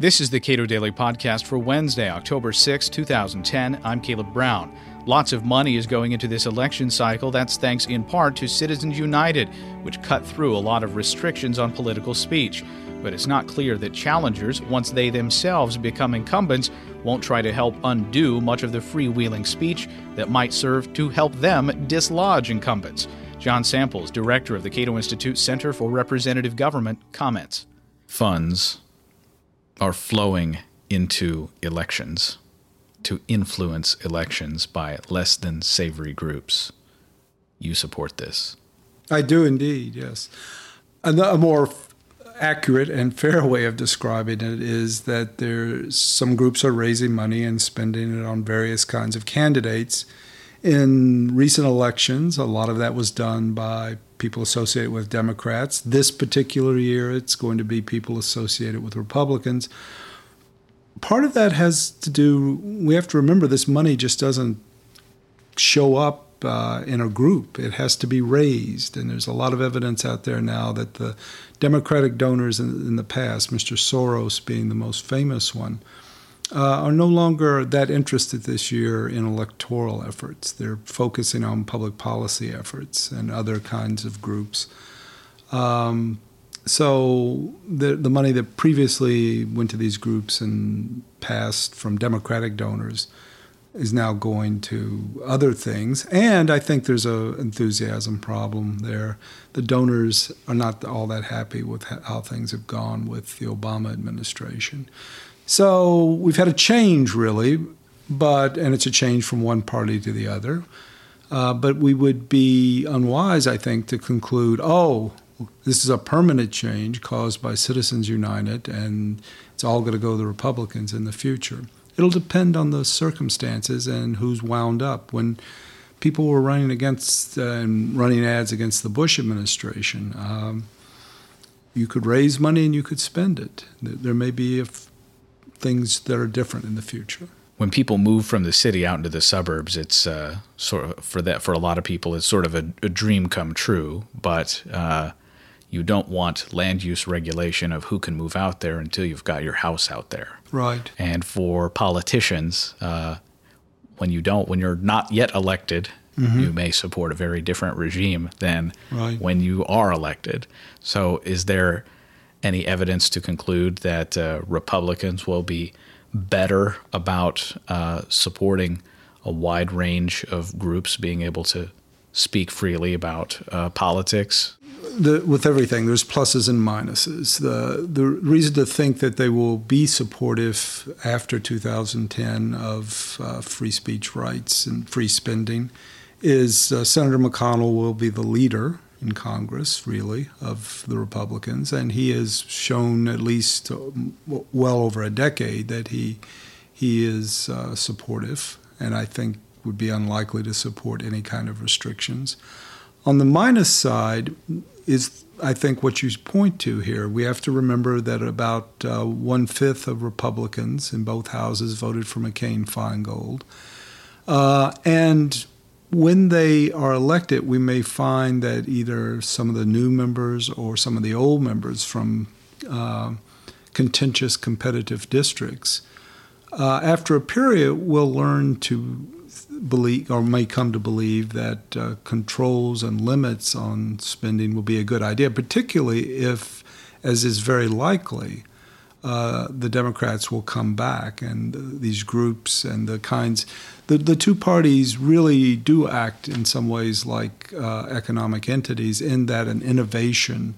This is the Cato Daily Podcast for Wednesday, October 6, 2010. I'm Caleb Brown. Lots of money is going into this election cycle. That's thanks in part to Citizens United, which cut through a lot of restrictions on political speech. But it's not clear that challengers, once they themselves become incumbents, won't try to help undo much of the freewheeling speech that might serve to help them dislodge incumbents. John Samples, director of the Cato Institute Center for Representative Government, comments. Funds are flowing into elections to influence elections by less than savory groups. You support this? I do indeed, yes. A more accurate and fair way of describing it is that there some groups are raising money and spending it on various kinds of candidates. In recent elections, a lot of that was done by people associated with Democrats. This particular year, it's going to be people associated with Republicans. Part of that has to do, we have to remember this money just doesn't show up uh, in a group. It has to be raised. And there's a lot of evidence out there now that the Democratic donors in, in the past, Mr. Soros being the most famous one, uh, are no longer that interested this year in electoral efforts. They're focusing on public policy efforts and other kinds of groups. Um, so the the money that previously went to these groups and passed from Democratic donors is now going to other things. And I think there's a enthusiasm problem there. The donors are not all that happy with how things have gone with the Obama administration. So we've had a change, really, but and it's a change from one party to the other. Uh, but we would be unwise, I think, to conclude, oh, this is a permanent change caused by Citizens United, and it's all going to go to the Republicans in the future. It'll depend on the circumstances and who's wound up. When people were running against uh, and running ads against the Bush administration, um, you could raise money and you could spend it. There may be a things that are different in the future. When people move from the city out into the suburbs, it's uh, sort of for that for a lot of people, it's sort of a, a dream come true. But uh, you don't want land use regulation of who can move out there until you've got your house out there. Right. And for politicians, uh, when you don't, when you're not yet elected, mm-hmm. you may support a very different regime than right. when you are elected. So, is there any evidence to conclude that uh, Republicans will be better about uh, supporting a wide range of groups being able to speak freely about uh, politics? The, with everything, there's pluses and minuses. The the reason to think that they will be supportive after 2010 of uh, free speech rights and free spending is uh, Senator McConnell will be the leader in Congress, really, of the Republicans, and he has shown at least uh, well over a decade that he he is uh, supportive, and I think would be unlikely to support any kind of restrictions. On the minus side is, I think, what you point to here. We have to remember that about uh, one fifth of Republicans in both houses voted for McCain Feingold, uh, and when they are elected, we may find that either some of the new members or some of the old members from uh, contentious competitive districts, uh, after a period, will learn to believe or may come to believe that uh, controls and limits on spending will be a good idea, particularly if, as is very likely, uh, the Democrats will come back, and uh, these groups and the kinds, the, the two parties really do act in some ways like uh, economic entities, in that an innovation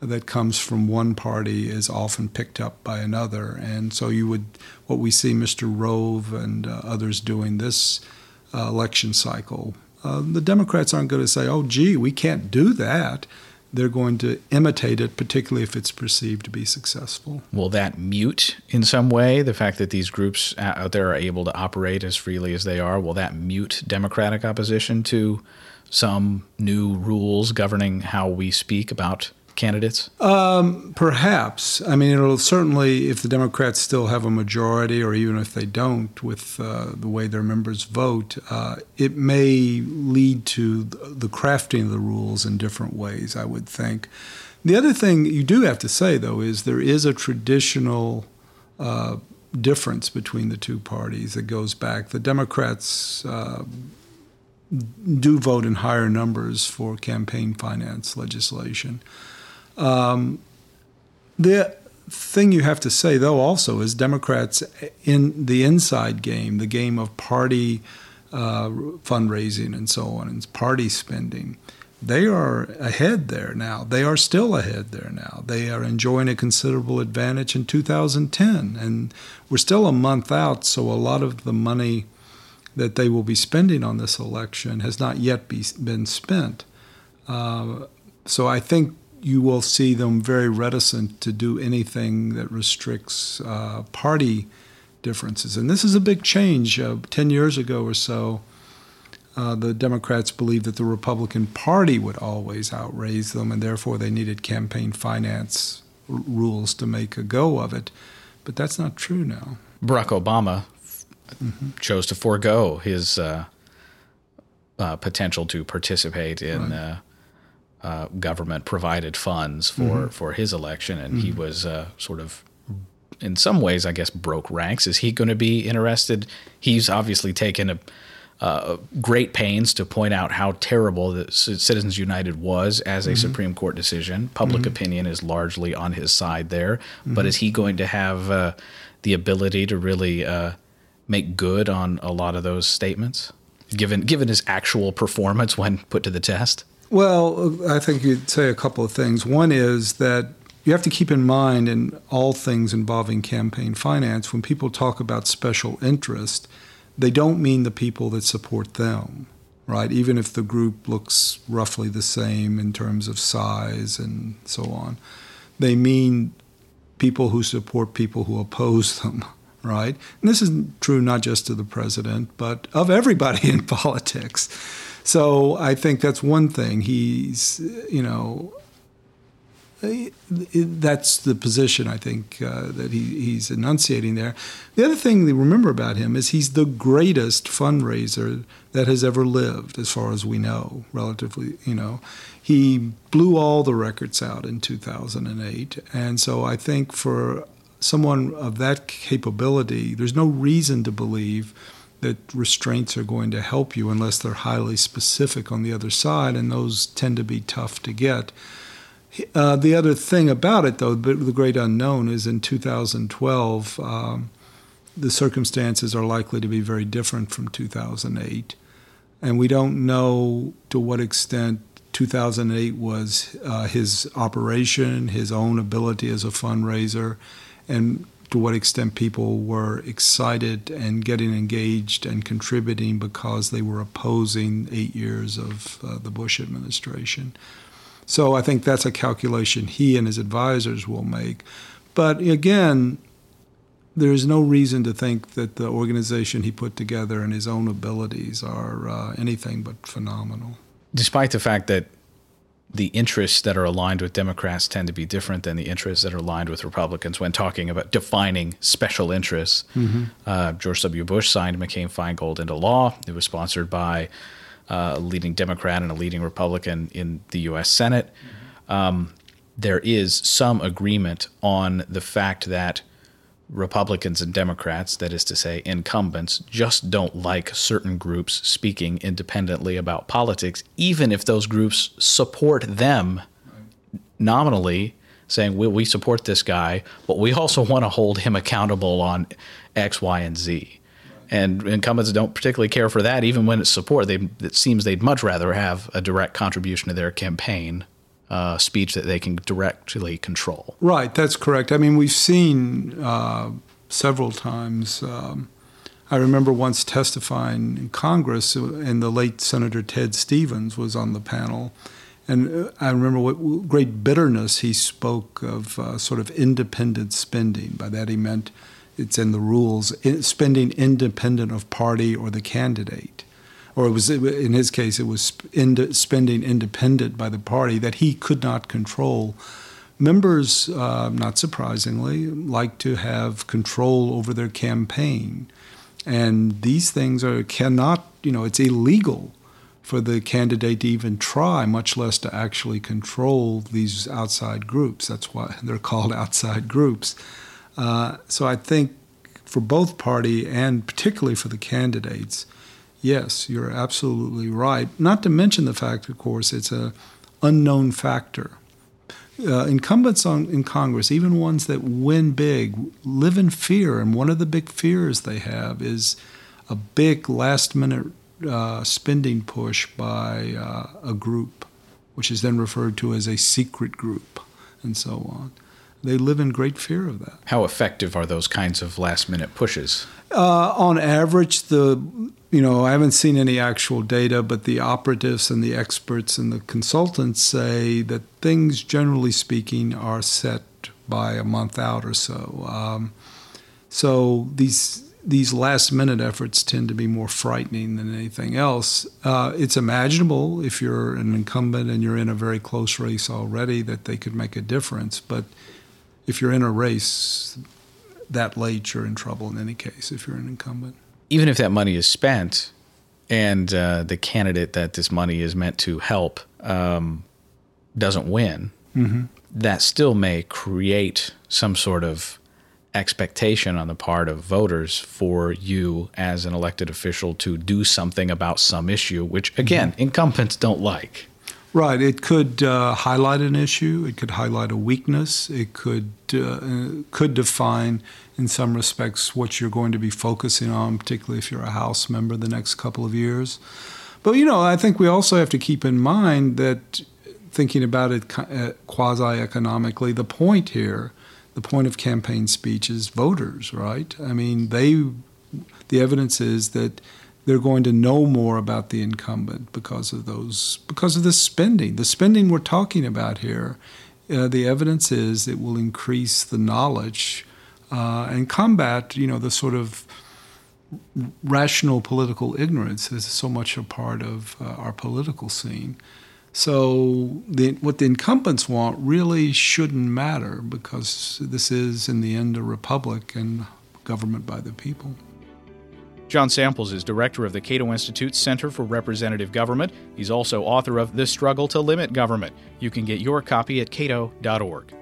that comes from one party is often picked up by another, and so you would what we see Mr. Rove and uh, others doing this uh, election cycle. the Democrats aren't going to say, "Oh, gee, we can't do that." They're going to imitate it, particularly if it's perceived to be successful. Will that mute in some way the fact that these groups out there are able to operate as freely as they are? Will that mute Democratic opposition to some new rules governing how we speak about candidates? Um, perhaps. I mean, it'll certainly, if the Democrats still have a majority, or even if they don't, with uh, the way their members vote, uh, it may lead to the crafting of the rules in different ways, I would think. The other thing you do have to say, though, is there is a traditional uh, difference between the two parties that goes back. The Democrats uh, do vote in higher numbers for campaign finance legislation. Um, the thing you have to say, though, also is Democrats in the inside game, the game of party uh, fundraising and so on, and party spending they are ahead there now. They are still ahead there now. They are enjoying a considerable advantage in 2010. And we're still a month out, so a lot of the money that they will be spending on this election has not yet be, been spent. Uh, so I think you will see them very reticent to do anything that restricts uh, party differences. And this is a big change. Uh, 10 years ago or so, uh, the Democrats believed that the Republican Party would always outraise them, and therefore they needed campaign finance r- rules to make a go of it. But that's not true now. Barack Obama mm-hmm. chose to forego his uh, uh, potential to participate in right. Uh, uh, government provided funds for, mm-hmm. for his election, and mm-hmm. he was sort of in some ways, I guess, broke ranks. Is he going to be interested? He's obviously taken a uh, great pains to point out how terrible that Citizens United was as a mm-hmm. Supreme Court decision. Public mm-hmm. opinion is largely on his side there, mm-hmm. but is he going to have uh, the ability to really uh, make good on a lot of those statements, given given his actual performance when put to the test? Well, I think you'd say a couple of things. One is that you have to keep in mind in all things involving campaign finance when people talk about special interest they don't mean the people that support them, right? Even if the group looks roughly the same in terms of size and so on. They mean people who support people who oppose them, right? And this is true not just to the president, but of everybody in politics. So I think that's one thing. He's, you know, that's the position I think uh, that he, he's enunciating there. The other thing to remember about him is he's the greatest fundraiser that has ever lived, as far as we know, relatively. You know, he blew all the records out in 2008, and so I think for someone of that capability, there's no reason to believe that restraints are going to help you unless they're highly specific on the other side, and those tend to be tough to get. Uh, the other thing about it, though, the great unknown is in 2012, um, the circumstances are likely to be very different from 2008. And we don't know to what extent 2008 was uh, his operation, his own ability as a fundraiser, and to what extent people were excited and getting engaged and contributing because they were opposing eight years of uh, the Bush administration. So I think that's a calculation he and his advisors will make. But again, there is no reason to think that the organization he put together and his own abilities are uh, anything but phenomenal. Despite the fact that the interests that are aligned with Democrats tend to be different than the interests that are aligned with Republicans when talking about defining special interests. Mm-hmm. Uh, George W. Bush signed McCain Feingold into law. It was sponsored by uh, a leading Democrat and a leading Republican in the U.S. Senate. Um, there is some agreement on the fact that Republicans and Democrats, that is to say, incumbents, just don't like certain groups speaking independently about politics, even if those groups support them nominally, saying, well, we support this guy, but we also want to hold him accountable on X, Y, and Z and incumbents don't particularly care for that, even when it's support. They, it seems they'd much rather have a direct contribution to their campaign uh, speech that they can directly control. Right, that's correct. I mean, we've seen uh, several times. Um, I remember once testifying in Congress, uh, and the late Senator Ted Stevens was on the panel. And uh, I remember what great bitterness he spoke of uh, sort of independent spending. By that he meant it's in the rules, spending independent of party or the candidate. Or it was in his case, it was spending independent by the party that he could not control. Members, uh, not surprisingly, like to have control over their campaign, and these things are cannot. You know, it's illegal for the candidate to even try, much less to actually control these outside groups. That's why they're called outside groups. Uh, so I think for both party and particularly for the candidates, yes, you're absolutely right. Not to mention the fact, of course, it's a unknown factor. Uh, incumbents on, in Congress, even ones that win big, live in fear, and one of the big fears they have is a big last-minute uh, spending push by uh, a group, which is then referred to as a secret group, and so on. They live in great fear of that. How effective are those kinds of last-minute pushes? Uh, on average, the you know I haven't seen any actual data, but the operatives and the experts and the consultants say that things, generally speaking, are set by a month out or so. Um, so these these last minute efforts tend to be more frightening than anything else. Uh, it's imaginable if you're an incumbent and you're in a very close race already that they could make a difference, but if you're in a race that late, you're in trouble in any case if you're an incumbent. Even if that money is spent and uh, the candidate that this money is meant to help um, doesn't win, mm-hmm. that still may create some sort of expectation on the part of voters for you as an elected official to do something about some issue, which again, mm-hmm. incumbents don't like. Right. It could uh, highlight an issue. It could highlight a weakness. It could uh, could define, in some respects, what you're going to be focusing on, particularly if you're a House member the next couple of years. But you know, I think we also have to keep in mind that thinking about it uh, quasi economically, the point here, the point of campaign speech is voters, right? I mean, they. The evidence is that they're going to know more about the incumbent because of those because of the spending. The spending we're talking about here, uh, the evidence is it will increase the knowledge uh, and combat, you know, the sort of rational political ignorance is so much a part of uh, our political scene. So the, what the incumbents want really shouldn't matter because this is, in the end, a republic and government by the people. John Samples is director of the Cato Institute's Center for Representative Government. He's also author of The Struggle to Limit Government. You can get your copy at cato.org.